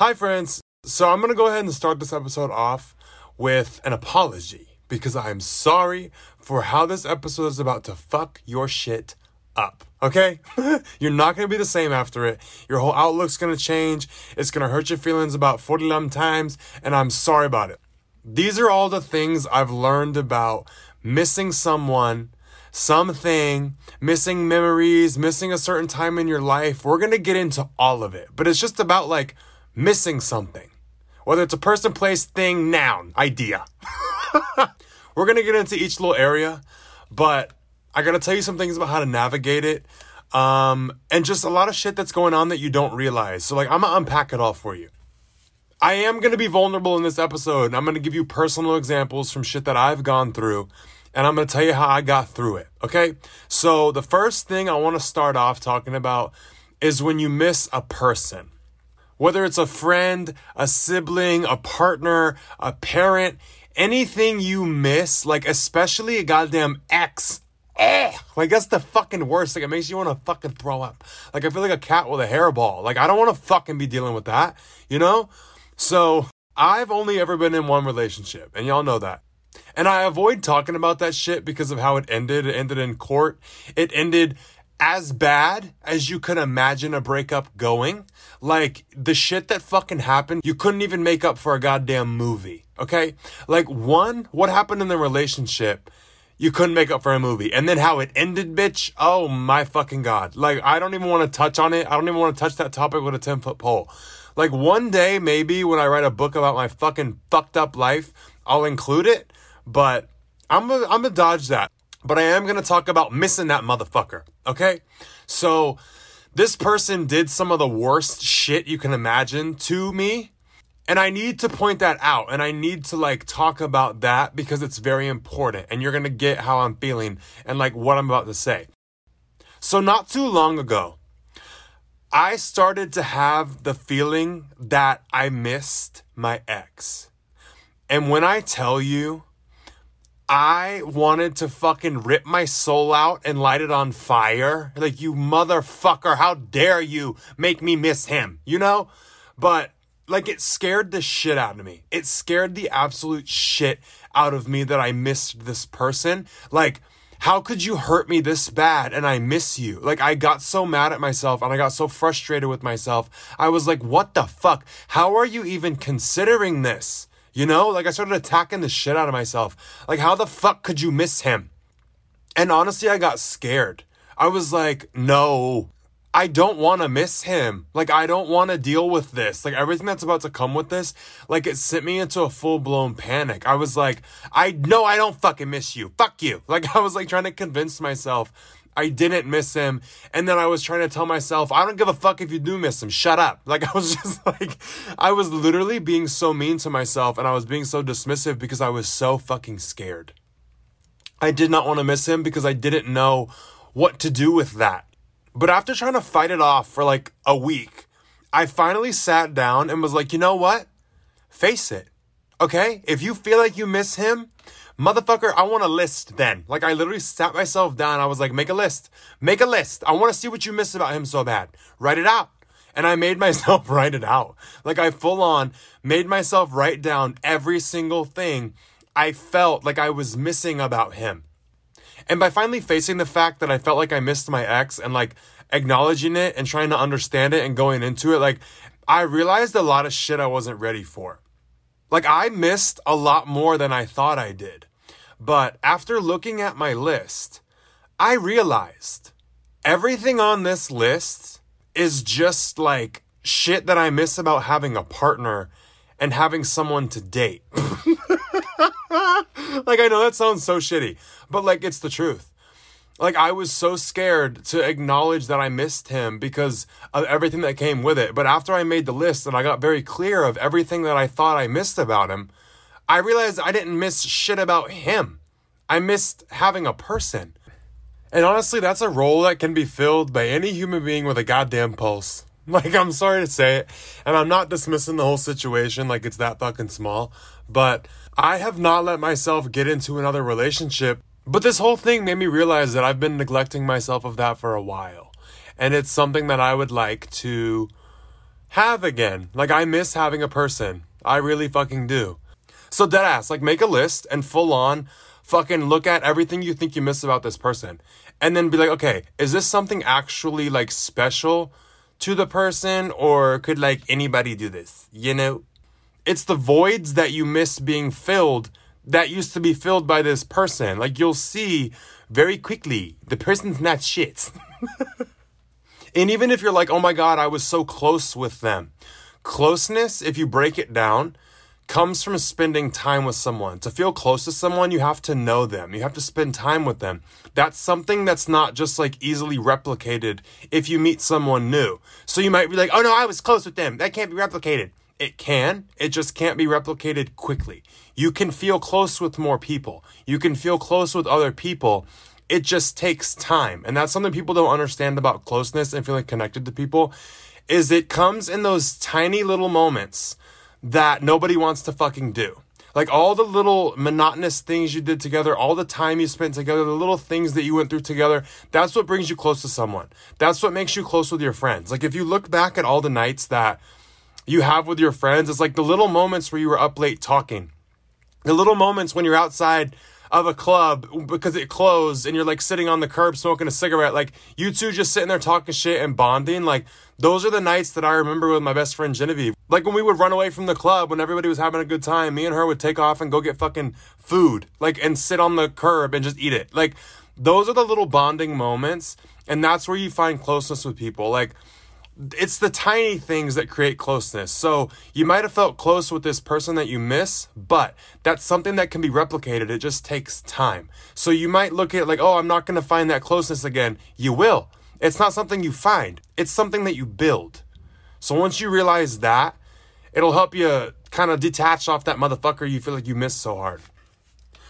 Hi, friends. So, I'm going to go ahead and start this episode off with an apology because I am sorry for how this episode is about to fuck your shit up. Okay? You're not going to be the same after it. Your whole outlook's going to change. It's going to hurt your feelings about 40 times, and I'm sorry about it. These are all the things I've learned about missing someone, something, missing memories, missing a certain time in your life. We're going to get into all of it, but it's just about like missing something. Whether it's a person, place, thing, noun, idea. We're to get into each little area, but I got to tell you some things about how to navigate it. Um, and just a lot of shit that's going on that you don't realize. So, like, I'm to unpack it all for you. I am to be vulnerable in this episode. and I'm to give you personal examples from shit that I've gone through, and I'm to tell you how I got through it. Okay? So, the first thing I want to start off talking about is when you miss a person. Whether it's a friend, a sibling, a partner, a parent, anything you miss, like especially a goddamn ex. Like that's the fucking worst. Like it makes you want to fucking throw up. Like I feel like a cat with a hairball. Like I don't want to fucking be dealing with that, you know? So I've only ever been in one relationship, and y'all know that. And I avoid talking about that shit because of how it ended. It ended in court. It ended as bad as you could imagine a breakup going. Like the shit that fucking happened, you couldn't even make up for a goddamn movie. Okay? Like one, what happened in the relationship, you couldn't make up for a movie. And then how it ended, bitch. Oh my fucking god. Like I don't even want to touch on it. I don't even want to touch that topic with a 10 foot pole. Like one day, maybe when I write a book about my fucking fucked up life, I'll include it. But I'm gonna, I'm gonna dodge that but I am going to talk about missing that motherfucker. Okay. So this person did some of the worst shit you can imagine to me. And I need to point that out and I need to like talk about that because it's very important and you're going to get how I'm feeling and like what I'm about to say. So not too long ago, I started to have the feeling that I missed my ex. And when I tell you I wanted to fucking rip my soul out and light it on fire. Like, you motherfucker, how dare you make me miss him, you know? But, like, it scared the shit out of me. It scared the absolute shit out of me that I missed this person. Like, how could you hurt me this bad and I miss you? Like, I got so mad at myself and I got so frustrated with myself. I was like, what the fuck? How are you even considering this? You know, like I started attacking the shit out of myself. Like, how the fuck could you miss him? And honestly, I got scared. I was like, no, I don't want to miss him. Like, I don't want to deal with this. Like, everything that's about to come with this, like, it sent me into a full blown panic. I was like, I know I don't fucking miss you. Fuck you. Like, I was like trying to convince myself I didn't miss him. And then I was trying to tell myself, I don't give a fuck if you do miss him. Shut up. Like I was just like, I was literally being so mean to myself and I was being so dismissive because I was so fucking scared. I did not want to miss him because I didn't know what to do with that. But after trying to fight it off for like a week, I finally sat down and was like, you know what? Face it. Okay? If you feel like you miss him, Motherfucker, I want a list then. Like, I literally sat myself down. I was like, make a list. Make a list. I want to see what you miss about him so bad. Write it out. And I made myself write it out. Like, I full on made myself write down every single thing I felt like I was missing about him. And by finally facing the fact that I felt like I missed my ex and like acknowledging it and trying to understand it and going into it, like, I realized a lot of shit I wasn't ready for. Like, I missed a lot more than I thought I did. But after looking at my list, I realized everything on this list is just like shit that I miss about having a partner and having someone to date. like, I know that sounds so shitty, but like, it's the truth. Like, I was so scared to acknowledge that I missed him because of everything that came with it. But after I made the list and I got very clear of everything that I thought I missed about him, I realized I didn't miss shit about him. I missed having a person. And honestly, that's a role that can be filled by any human being with a goddamn pulse. Like, I'm sorry to say it, and I'm not dismissing the whole situation like it's that fucking small, but I have not let myself get into another relationship. But this whole thing made me realize that I've been neglecting myself of that for a while. And it's something that I would like to have again. Like, I miss having a person. I really fucking do. So, deadass, like, make a list and full on fucking look at everything you think you miss about this person. And then be like, okay, is this something actually like special to the person or could like anybody do this? You know? It's the voids that you miss being filled that used to be filled by this person. Like you'll see very quickly, the person's not shit. and even if you're like, oh my God, I was so close with them. Closeness, if you break it down, comes from spending time with someone. To feel close to someone, you have to know them. You have to spend time with them. That's something that's not just like easily replicated if you meet someone new. So you might be like, oh no, I was close with them. That can't be replicated. It can, it just can't be replicated quickly. You can feel close with more people. You can feel close with other people. It just takes time. And that's something people don't understand about closeness and feeling connected to people is it comes in those tiny little moments that nobody wants to fucking do. Like all the little monotonous things you did together, all the time you spent together, the little things that you went through together, that's what brings you close to someone. That's what makes you close with your friends. Like if you look back at all the nights that you have with your friends, it's like the little moments where you were up late talking. The little moments when you're outside of a club because it closed and you're like sitting on the curb smoking a cigarette. Like you two just sitting there talking shit and bonding. Like those are the nights that I remember with my best friend Genevieve. Like when we would run away from the club when everybody was having a good time, me and her would take off and go get fucking food, like and sit on the curb and just eat it. Like those are the little bonding moments. And that's where you find closeness with people. Like, it's the tiny things that create closeness. So you might have felt close with this person that you miss, but that's something that can be replicated. It just takes time. So you might look at like, oh, I'm not going to find that closeness again. You will. It's not something you find. It's something that you build. So once you realize that, it'll help you kind of detach off that motherfucker you feel like you miss so hard.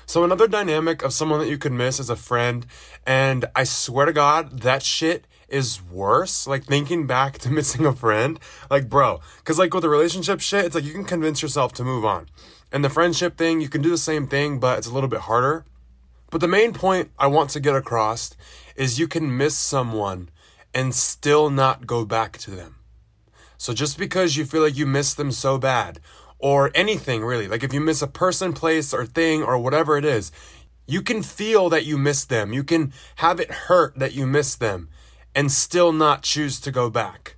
So another dynamic of someone that you could miss as a friend, and I swear to God, that shit is worse. Like thinking back to missing a friend, like bro, because like with the relationship shit, it's like you can convince yourself to move on, and the friendship thing, you can do the same thing, but it's a little bit harder. But the main point I want to get across is you can miss someone and still not go back to them. So just because you feel like you miss them so bad, or anything really, like if you miss a person, place, or thing, or whatever it is, you can feel that you miss them. You can have it hurt that you miss them and still not choose to go back.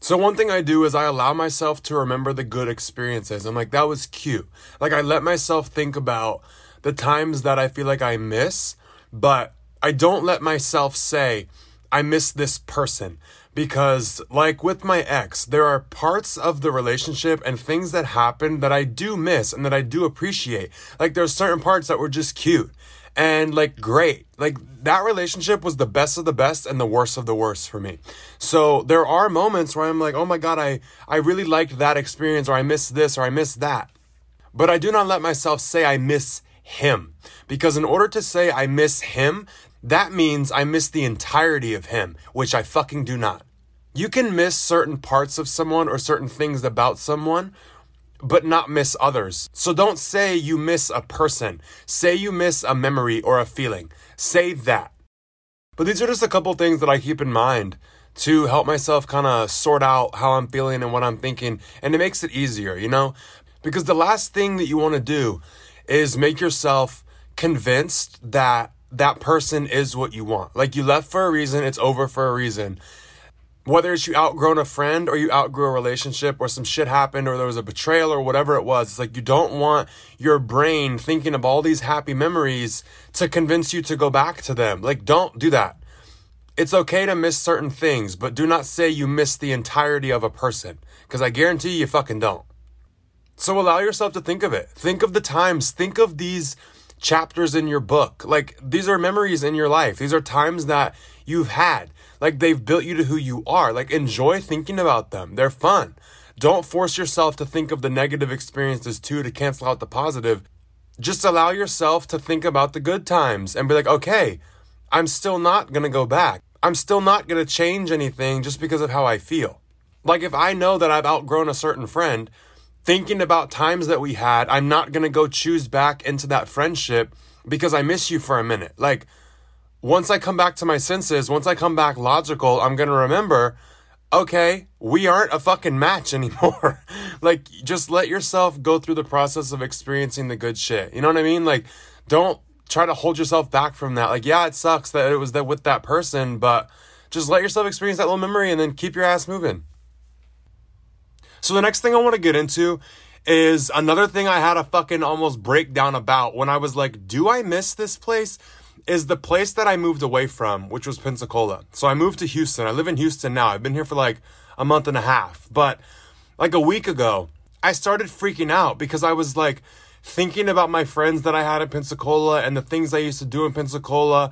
So one thing I do is I allow myself to remember the good experiences. I'm like, that was cute. Like I let myself think about the times that I feel like I miss, but I don't let myself say, I miss this person. Because, like with my ex, there are parts of the relationship and things that happened that I do miss and that I do appreciate. Like, there's certain parts that were just cute and like great. Like that relationship was the best of the best and the worst of the worst for me. So there are moments where I'm like, "Oh my god, I I really liked that experience or I miss this or I miss that." But I do not let myself say I miss him because in order to say I miss him, that means I miss the entirety of him, which I fucking do not. You can miss certain parts of someone or certain things about someone but not miss others. So don't say you miss a person. Say you miss a memory or a feeling. Say that. But these are just a couple things that I keep in mind to help myself kind of sort out how I'm feeling and what I'm thinking. And it makes it easier, you know? Because the last thing that you want to do is make yourself convinced that that person is what you want. Like you left for a reason, it's over for a reason whether it's you outgrown a friend or you outgrew a relationship or some shit happened or there was a betrayal or whatever it was, it's like you don't want your brain thinking of all these happy memories to convince you to go back to them. Like, don't do that. It's okay to miss certain things, but do not say you miss the entirety of a person, because I guarantee you, you fucking don't. So allow yourself to think of it. Think of the times. Think of these chapters in your book. Like, these are memories in your life. These are times that you've had. Like they've built you to who you are. Like enjoy thinking about them. They're fun. Don't force yourself to think of the negative experiences too to cancel out the positive. Just allow yourself to think about the good times and be like, okay, I'm still not going to go back. I'm still not going to change anything just because of how I feel. Like if I know that I've outgrown a certain friend, thinking about times that we had, I'm not going to go choose back into that friendship because I miss you for a minute. Like, once I come back to my senses, once I come back logical, I'm going to remember okay, we aren't a fucking match anymore. like, just let yourself go through the process of experiencing the good shit. You know what I mean? Like, don't try to hold yourself back from that. Like, yeah, it sucks that it was that with that person, but just let yourself experience that little memory and then keep your ass moving. So the next thing I want to get into is another thing I had a fucking almost breakdown about when I was like, do I miss this place? Is the place that I moved away from, which was Pensacola. So I moved to Houston. I live in Houston now. I've been here for like a month and a half. But like a week ago, I started freaking out because I was like thinking about my friends that I had in Pensacola and the things I used to do in Pensacola.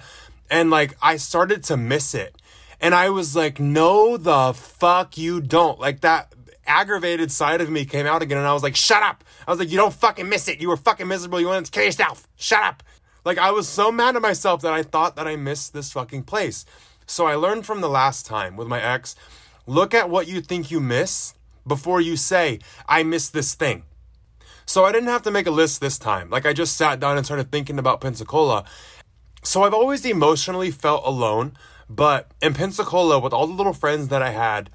And like I started to miss it. And I was like, no, the fuck you don't. Like that aggravated side of me came out again. And I was like, shut up. I was like, you don't fucking miss it. You were fucking miserable. You wanted to kill yourself. Shut up. Like I was so mad at myself that I thought that I missed this fucking place. So I learned from the last time with my ex look at what you think you miss before you say, I miss this thing. So I didn't have to make a list this time. Like I just sat down and started thinking about Pensacola. So I've always emotionally felt alone, but in Pensacola, with all the little friends that I had,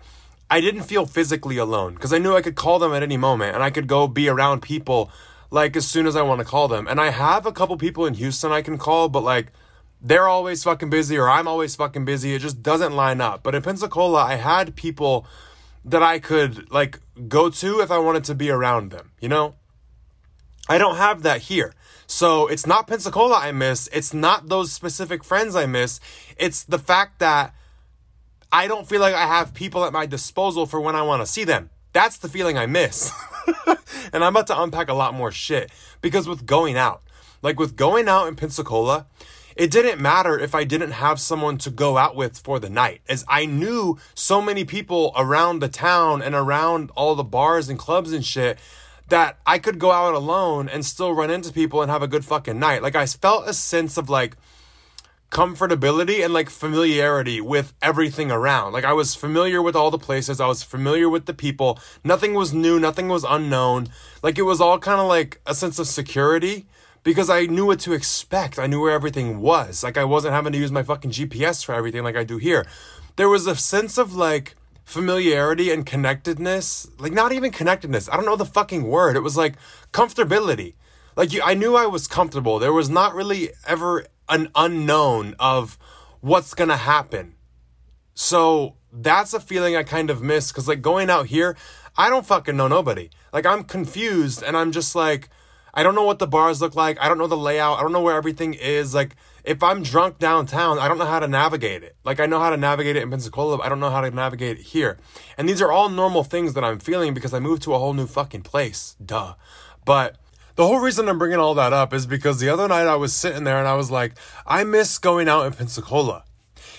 I didn't feel physically alone because I knew I could call them at any moment and I could go be around people like as soon as I want to call them. And I have a couple people in Houston I can call, but like they're always fucking busy or I'm always fucking busy. It just doesn't line up. But in Pensacola, I had people that I could like go to if I wanted to be around them, you know? I don't have that here. So it's not Pensacola I miss. It's not those specific friends I miss. It's the fact that I don't feel like I have people at my disposal for when I want to see them. That's the feeling I miss. and I'm about to unpack a lot more shit because with going out, like with going out in Pensacola, it didn't matter if I didn't have someone to go out with for the night, as I knew so many people around the town and around all the bars and clubs and shit that I could go out alone and still run into people and have a good fucking night. Like I felt a sense of like comfortability and like familiarity with everything around. Like I was familiar with all the places, I was familiar with the people. Nothing was new, nothing was unknown. Like it was all kind of like a sense of security because I knew what to expect. I knew where everything was. Like I wasn't having to use my fucking GPS for everything like I do here. There was a sense of like familiarity and connectedness. Like not even connectedness. I don't know the fucking word. It was like comfortability. Like you, I knew I was comfortable. There was not really ever an unknown of what's gonna happen. So that's a feeling I kind of miss because like going out here, I don't fucking know nobody. Like I'm confused and I'm just like, I don't know what the bars look like. I don't know the layout. I don't know where everything is. Like if I'm drunk downtown, I don't know how to navigate it. Like I know how to navigate it in Pensacola, but I don't know how to navigate it here. And these are all normal things that I'm feeling because I moved to a whole new fucking place. Duh. But the whole reason I'm bringing all that up is because the other night I was sitting there and I was like, I miss going out in Pensacola.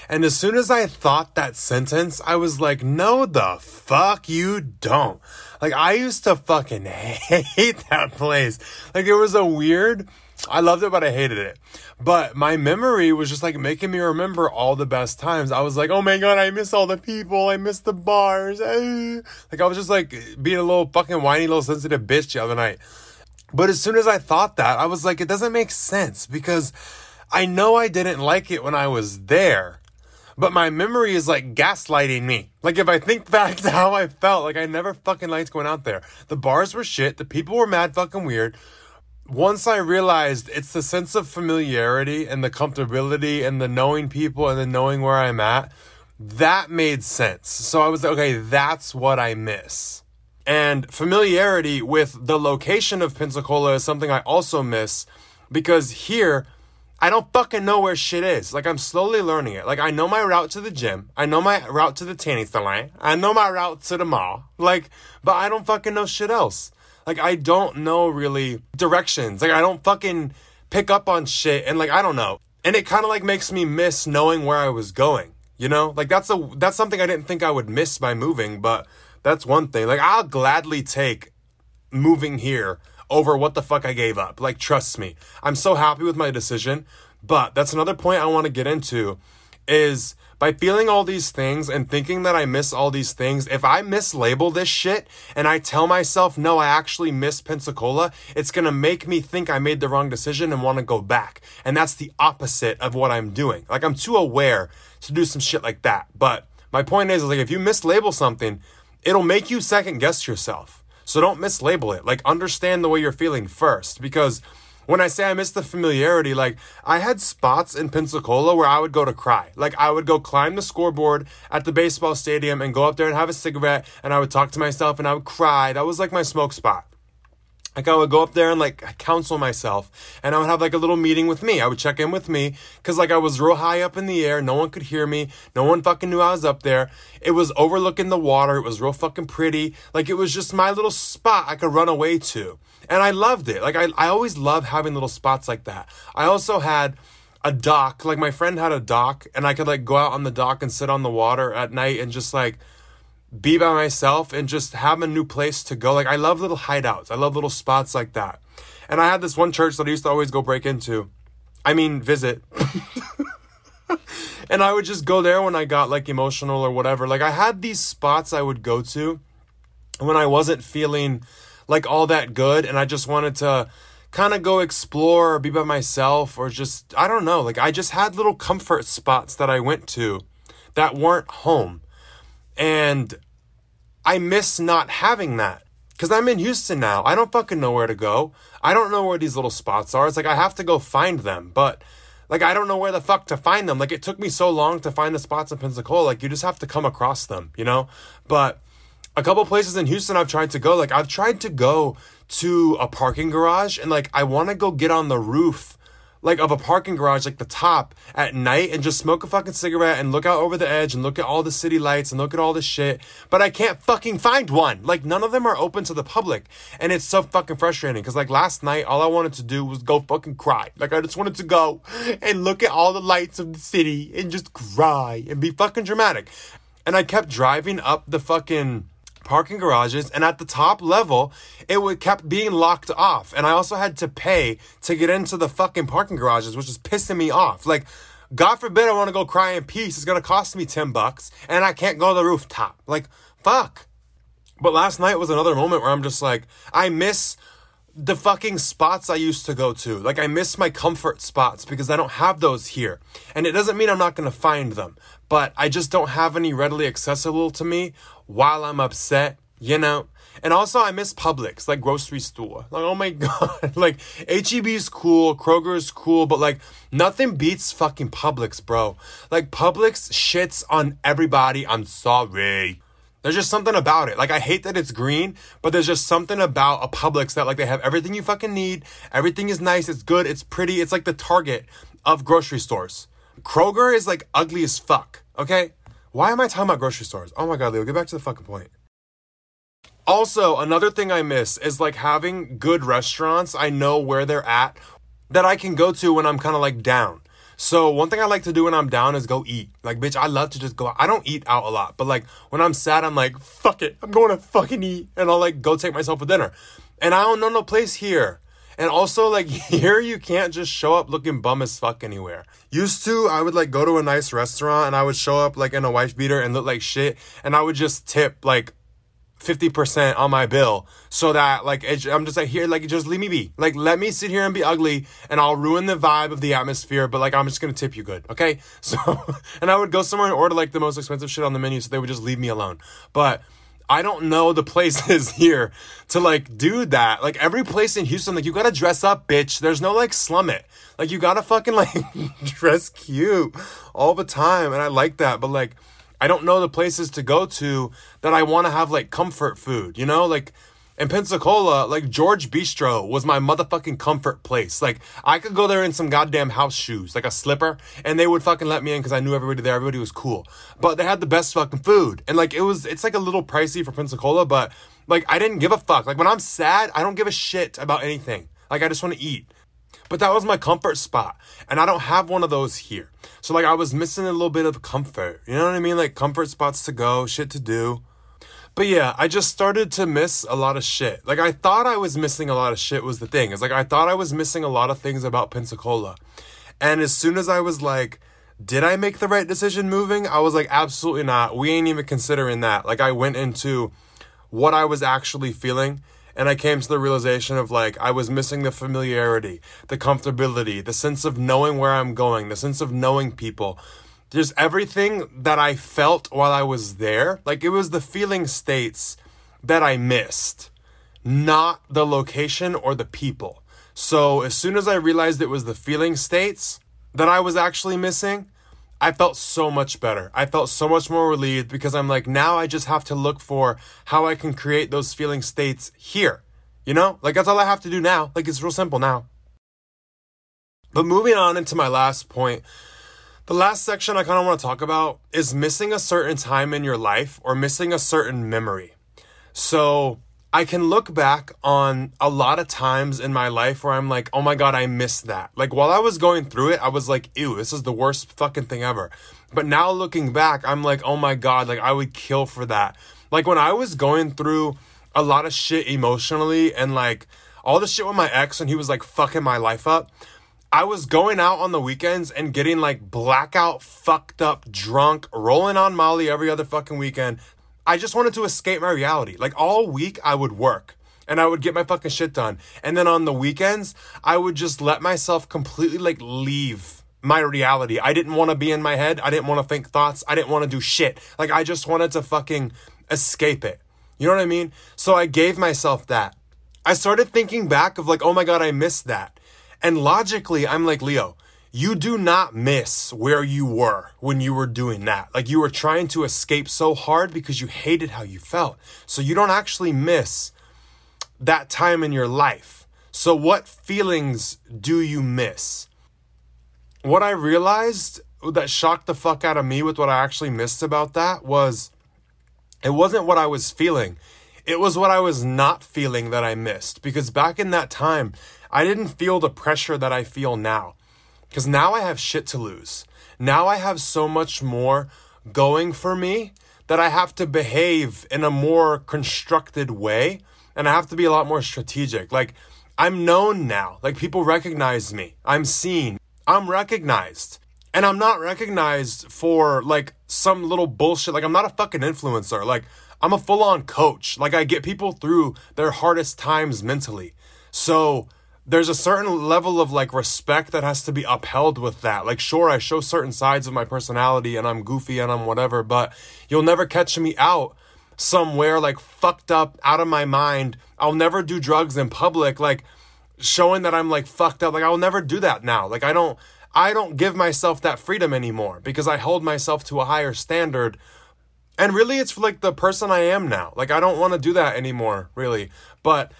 And as soon as I thought that sentence, I was like, no, the fuck you don't. Like, I used to fucking hate that place. Like, it was a weird, I loved it, but I hated it. But my memory was just like making me remember all the best times. I was like, oh my god, I miss all the people. I miss the bars. Like I was just like being a little fucking whiny little sensitive bitch the other night. But as soon as I thought that, I was like, it doesn't make sense because I know I didn't like it when I was there. But my memory is like gaslighting me. Like if I think back to how I felt, like I never fucking liked going out there. The bars were shit. The people were mad fucking weird once I realized it's the sense of familiarity and the comfortability and the knowing people and the knowing where I'm at, that made sense. So I was like, okay, that's what I miss. And familiarity with the location of Pensacola is something I also miss because here, I don't fucking know where shit is. Like I'm slowly learning it. Like I know my route to the gym. I know my route to the tanning salon. I know my route to the mall. Like, but I don't fucking know shit else. Like I don't know really directions. Like I don't fucking pick up on shit and like I don't know. And it kind of like makes me miss knowing where I was going. You know? Like that's a that's something I didn't think I would miss by moving, but that's one thing. Like I'll gladly take moving here over what the fuck I gave up. Like trust me. I'm so happy with my decision, but that's another point I want to get into is by feeling all these things and thinking that I miss all these things, if I mislabel this shit and I tell myself, no, I actually miss Pensacola, it's gonna make me think I made the wrong decision and wanna go back. And that's the opposite of what I'm doing. Like, I'm too aware to do some shit like that. But My point is, like, if you mislabel something, it'll make you second guess yourself. So don't mislabel it. Like, understand the way you're feeling first. Because when I say I miss the familiarity, like, I had spots in Pensacola where I would go to cry. Like, I would go climb the scoreboard at the baseball stadium and go up there and have a cigarette, and I would talk to myself and I would cry. That was like my smoke spot like I would go up there and like counsel myself and I would have like a little meeting with me. I would check in with me cuz like I was real high up in the air. No one could hear me. No one fucking knew I was up there. It was overlooking the water. It was real fucking pretty. Like it was just my little spot I could run away to. And I loved it. Like I I always love having little spots like that. I also had a dock. Like my friend had a dock and I could like go out on the dock and sit on the water at night and just like be by myself and just have a new place to go. Like I love little hideouts. I love little spots like that. And I had this one church that I used to always go break into. I mean, visit. and I would just go there when I got like emotional or whatever. Like I had these spots I would go to when I wasn't feeling like all that good and I just wanted to kind of go explore or be by myself or just I don't know. Like I just had little comfort spots that I went to that weren't home. And I miss not having that. Because I'm in Houston now. I don't fucking know where to go. I don't know where these little spots are. It's like I have to go find them. But like I don't know where the fuck to find them. Like it took me so long to find the spots in Pensacola. Like you just have to come across them, you know? But a couple places in Houston I've tried to go. Like I've tried to go to a parking garage and like I want to go get on the roof like of a parking garage, like the top at night and just smoke a fucking cigarette and look out over the edge and look at all the city lights and look at all the shit. But I can't fucking find one. Like none of them are open to the public. And it's so fucking frustrating. Cause like last night, all I wanted to do was go fucking cry. Like I just wanted to go and look at all the lights of the city and just cry and be fucking dramatic. And I kept driving up the fucking parking garages and at the top level it would kept being locked off. And i also had to pay to get into the fucking parking garages which was pissing me off. Like god forbid i want to go cry in peace. It's going to cost me 10 bucks and i can't go to the rooftop. Like fuck. But last night was another moment where i'm just like i miss the fucking spots I used to go to. Like I miss my comfort spots because I don't have those here. And it doesn't mean I'm not going to find them, but I just don't have any readily accessible to me while I'm upset, you know? And also I miss Publix, like grocery store. Like, oh my god. like HEB is cool, Kroger is cool, but like nothing beats fucking Publix, bro. Like Publix shits on everybody. I'm sorry. There's just something about it. Like I hate that it's green, but there's just something about a Publix that like they have everything you fucking need. Everything is nice, it's good, it's pretty. It's like the Target of grocery stores. Kroger is like ugly as fuck, okay? Why am I talking about grocery stores? Oh my god, Leo, get back to the fucking point. Also, another thing I miss is like having good restaurants. I know where they're at that I can go to when I'm kind of like down. So one thing I like to do when I'm down is go eat. Like, bitch, I love to just go. Out. I don't eat out a lot, but like when I'm sad, I'm like, fuck it, I'm going to fucking eat, and I'll like go take myself a dinner. And I don't know no place here and also, like, here you can't just show up looking bum as fuck anywhere. Used to, I would like go to a nice restaurant and I would show up like in a wife beater and look like shit. And I would just tip like 50% on my bill so that like I'm just like here like just leave me be like let me sit here and be ugly and I'll ruin the vibe of the atmosphere but like I'm just gonna tip you good okay so and I would go somewhere and order like the most expensive shit on the menu so they would just leave me alone but I don't know the places here to like do that. Like every place in Houston, like you gotta dress up, bitch. There's no like slum it. Like you gotta fucking like dress cute all the time. And I like that. But like, I don't know the places to go to that I wanna have like comfort food, you know? Like, in Pensacola, like George Bistro was my motherfucking comfort place. Like I could go there in some goddamn house shoes, like a slipper, and they would fucking let me in because I knew everybody there. Everybody was cool, but they had the best fucking food, and like it was, it's like a little pricey for Pensacola, but like I didn't give a fuck. Like when I'm sad, I don't give a shit about anything. Like I just want to eat. But that was my comfort spot. And I don't have one of those here. So like I was missing a little bit of comfort. You know what I mean? Like comfort spots to go, shit to do. But yeah, I just started to miss a lot of shit. Like I thought I was missing a lot of shit was the thing. It's like I thought I was missing a lot of things about Pensacola. And as soon as I was like, did I make the right decision moving? I was like, absolutely not. We ain't even considering that. Like I went into what I was actually feeling and I came to the realization of like I was missing the familiarity, the comfortability, the sense of knowing where I'm going, the sense of knowing people, Just everything that I felt while I was there, like it was the feeling states that I missed, not the location or the people. So as soon as I realized it was the feeling states that I was actually missing, I felt so much better. I felt so much more relieved because I'm like, now I just have to look for how I can create those feeling states here. You know, like that's all I have to do now. Like it's real simple now. But moving on into my last point, the last section I kind of want to talk about is missing a certain time in your life or missing a certain memory. So I can look back on a lot of times in my life where I'm like, oh my God, I missed that. Like while I was going through it, I was like, ew, this is the worst fucking thing ever. But now looking back, I'm like, oh my God, like I would kill for that. Like when I was going through a lot of shit emotionally and like all the shit with my ex and he was like fucking my life up. I was going out on the weekends and getting like blackout, fucked up, drunk, rolling on Molly every other fucking weekend. I just wanted to escape my reality. Like all week, I would work and I would get my fucking shit done. And then on the weekends, I would just let myself completely like leave my reality. I didn't want to be in my head. I didn't want to think thoughts. I didn't want to do shit. Like I just wanted to fucking escape it. You know what I mean? So I gave myself that. I started thinking back of like, oh my God, I missed that. And logically, I'm like, Leo, you do not miss where you were when you were doing that. Like you were trying to escape so hard because you hated how you felt. So you don't actually miss that time in your life. So what feelings do you miss? What I realized that shocked the fuck out of me with what I actually missed about that was it wasn't what I was feeling. It was what I was not feeling that I missed. Because back in that time, I didn't feel the pressure that I feel now. Because now I have shit to lose. Now I have so much more going for me that I have to behave in a more constructed way. And I have to be a lot more strategic. Like, I'm known now. Like, people recognize me. I'm seen. I'm recognized. And I'm not recognized for like some little bullshit. Like I'm not a fucking influencer. Like I'm a full on coach. Like I get people through their hardest times mentally. So there's a certain level of like respect that has to be upheld with that. Like sure, I show certain sides of my personality and I'm goofy and I'm whatever, but you'll never catch me out somewhere like fucked up out of my mind. I'll never do drugs in public like showing that I'm like fucked up. Like I'll never do that now. Like I don't I don't give myself that freedom anymore because I hold myself to a higher standard. And really, it's like the person I am now. Like, I don't want to do that anymore, really. But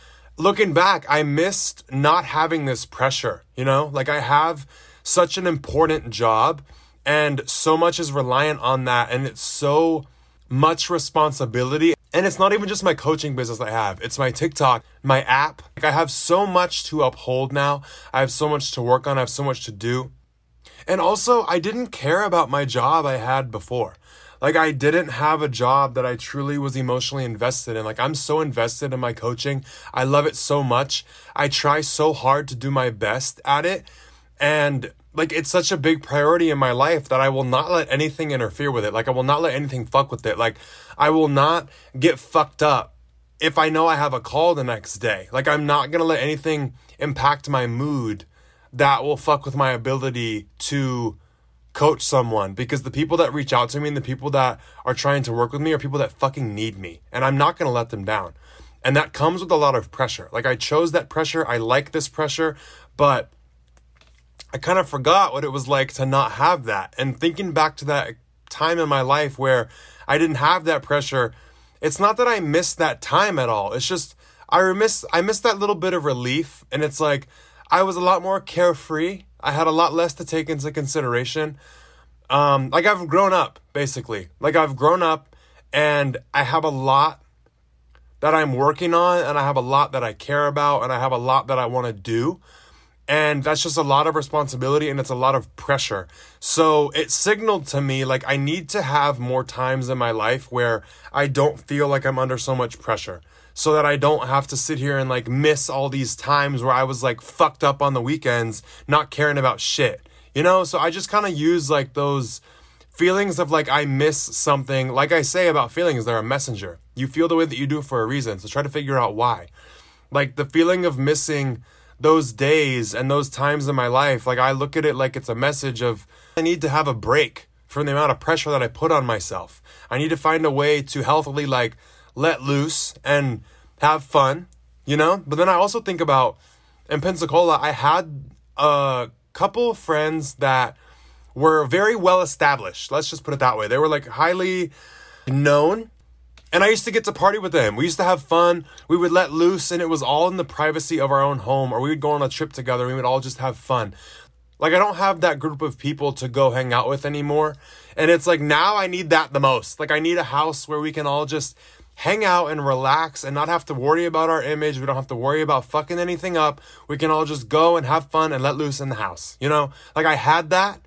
looking back, I missed not having this pressure, you know? Like, I have such an important job, and so much is reliant on that, and it's so much responsibility. And it's not even just my coaching business I have, it's my TikTok, my app. Like, I have so much to uphold now. I have so much to work on, I have so much to do. And also, I didn't care about my job I had before. Like, I didn't have a job that I truly was emotionally invested in. Like, I'm so invested in my coaching. I love it so much. I try so hard to do my best at it. And like, it's such a big priority in my life that I will not let anything interfere with it. Like, I will not let anything fuck with it. Like, I will not get fucked up if I know I have a call the next day. Like, I'm not gonna let anything impact my mood that will fuck with my ability to coach someone because the people that reach out to me and the people that are trying to work with me are people that fucking need me and I'm not going to let them down. And that comes with a lot of pressure. Like I chose that pressure. I like this pressure, but I kind of forgot what it was like to not have that. And thinking back to that time in my life where I didn't have that pressure, it's not that I missed that time at all. It's just I miss I miss that little bit of relief and it's like I was a lot more carefree. I had a lot less to take into consideration. Um, like I've grown up, basically. Like I've grown up and I have a lot that I'm working on and I have a lot that I care about and I have a lot that I want to do. And that's just a lot of responsibility and it's a lot of pressure. So it signaled to me like I need to have more times in my life where I don't feel like I'm under so much pressure so that I don't have to sit here and like miss all these times where I was like fucked up on the weekends, not caring about shit. You know, so I just kind of use like those feelings of like I miss something. Like I say about feelings, they're a messenger. You feel the way that you do for a reason. So try to figure out why. Like the feeling of missing those days and those times in my life, like I look at it like it's a message of I need to have a break from the amount of pressure that I put on myself. I need to find a way to healthily like let loose and have fun, you know? But then I also think about in Pensacola, I had a couple friends that were very well established. Let's just put it that way. They were like highly known. And I used to get to party with them. We used to have fun. We would let loose, and it was all in the privacy of our own home, or we would go on a trip together. we would all just have fun. Like, I don't have that group of people to go hang out with anymore. And it's like now I need that the most. Like, I need a house where we can all just hang out and relax and not have to worry about our image. We don't have to worry about fucking anything up. We can all just go and have fun and let loose in the house. You know? Like, I had that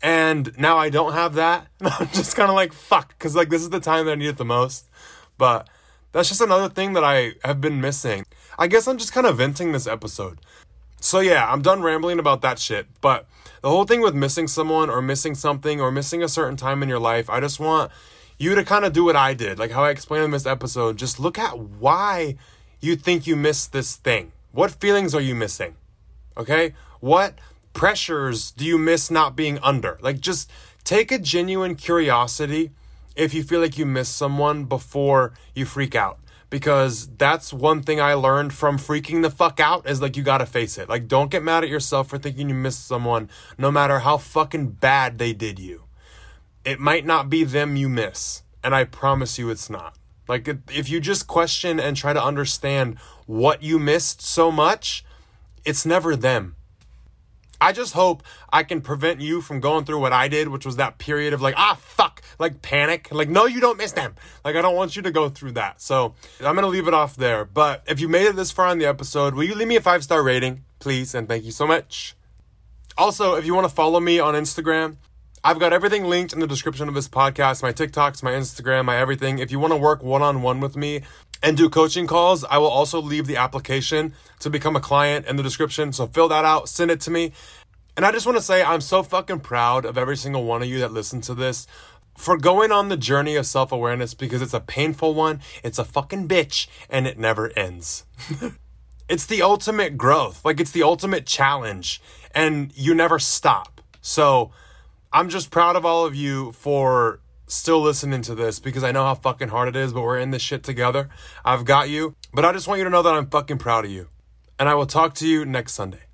and now I don't have that. I'm just kind of like, fuck, because like this is the time that I need it the most. But that's just another thing that I have been missing. I guess I'm just kind of venting this episode. So yeah, I'm done rambling about that shit. But the whole thing with missing someone or missing something or missing a certain time in your life, I just want you to kind of do what I did, like how I explained in this episode. Just look at why you think you missed this thing. What feelings are you missing? Okay? What pressures do you miss not being under? Like, just take a genuine curiosity if you feel like you miss someone before you freak out. Because that's one thing I learned from freaking the fuck out is like you gotta face it. Like, don't get mad at yourself for thinking you missed someone, no matter how fucking bad they did you. It might not be them you miss, and I promise you it's not. Like, if you just question and try to understand what you missed so much, it's never them I just hope I can prevent you from going through what I did, which was that period of like, ah, fuck, like panic. Like, no, you don't miss them. Like, I don't want you to go through that. So I'm going to leave it off there. But if you made it this far in the episode, will you leave me a five star rating, please? And thank you so much. Also, if you want to follow me on Instagram, I've got everything linked in the description of this podcast my TikToks, my Instagram, my everything. If you want to work one on one with me, and do coaching calls, I will also leave the application to become a client in the description. So fill that out, send it to me. And I just want to say I'm so fucking proud of every single one of you that listen to this for going on the journey of self awareness because it's a painful one, it's a fucking bitch, and it never ends. it's the ultimate growth, like it's the ultimate challenge, and you never stop. So I'm just proud of all of you for still listening to this because I know how fucking hard it is, but we're in this shit together. I've got you. But I just want you to know that I'm fucking proud of you. And I will talk to you next Sunday.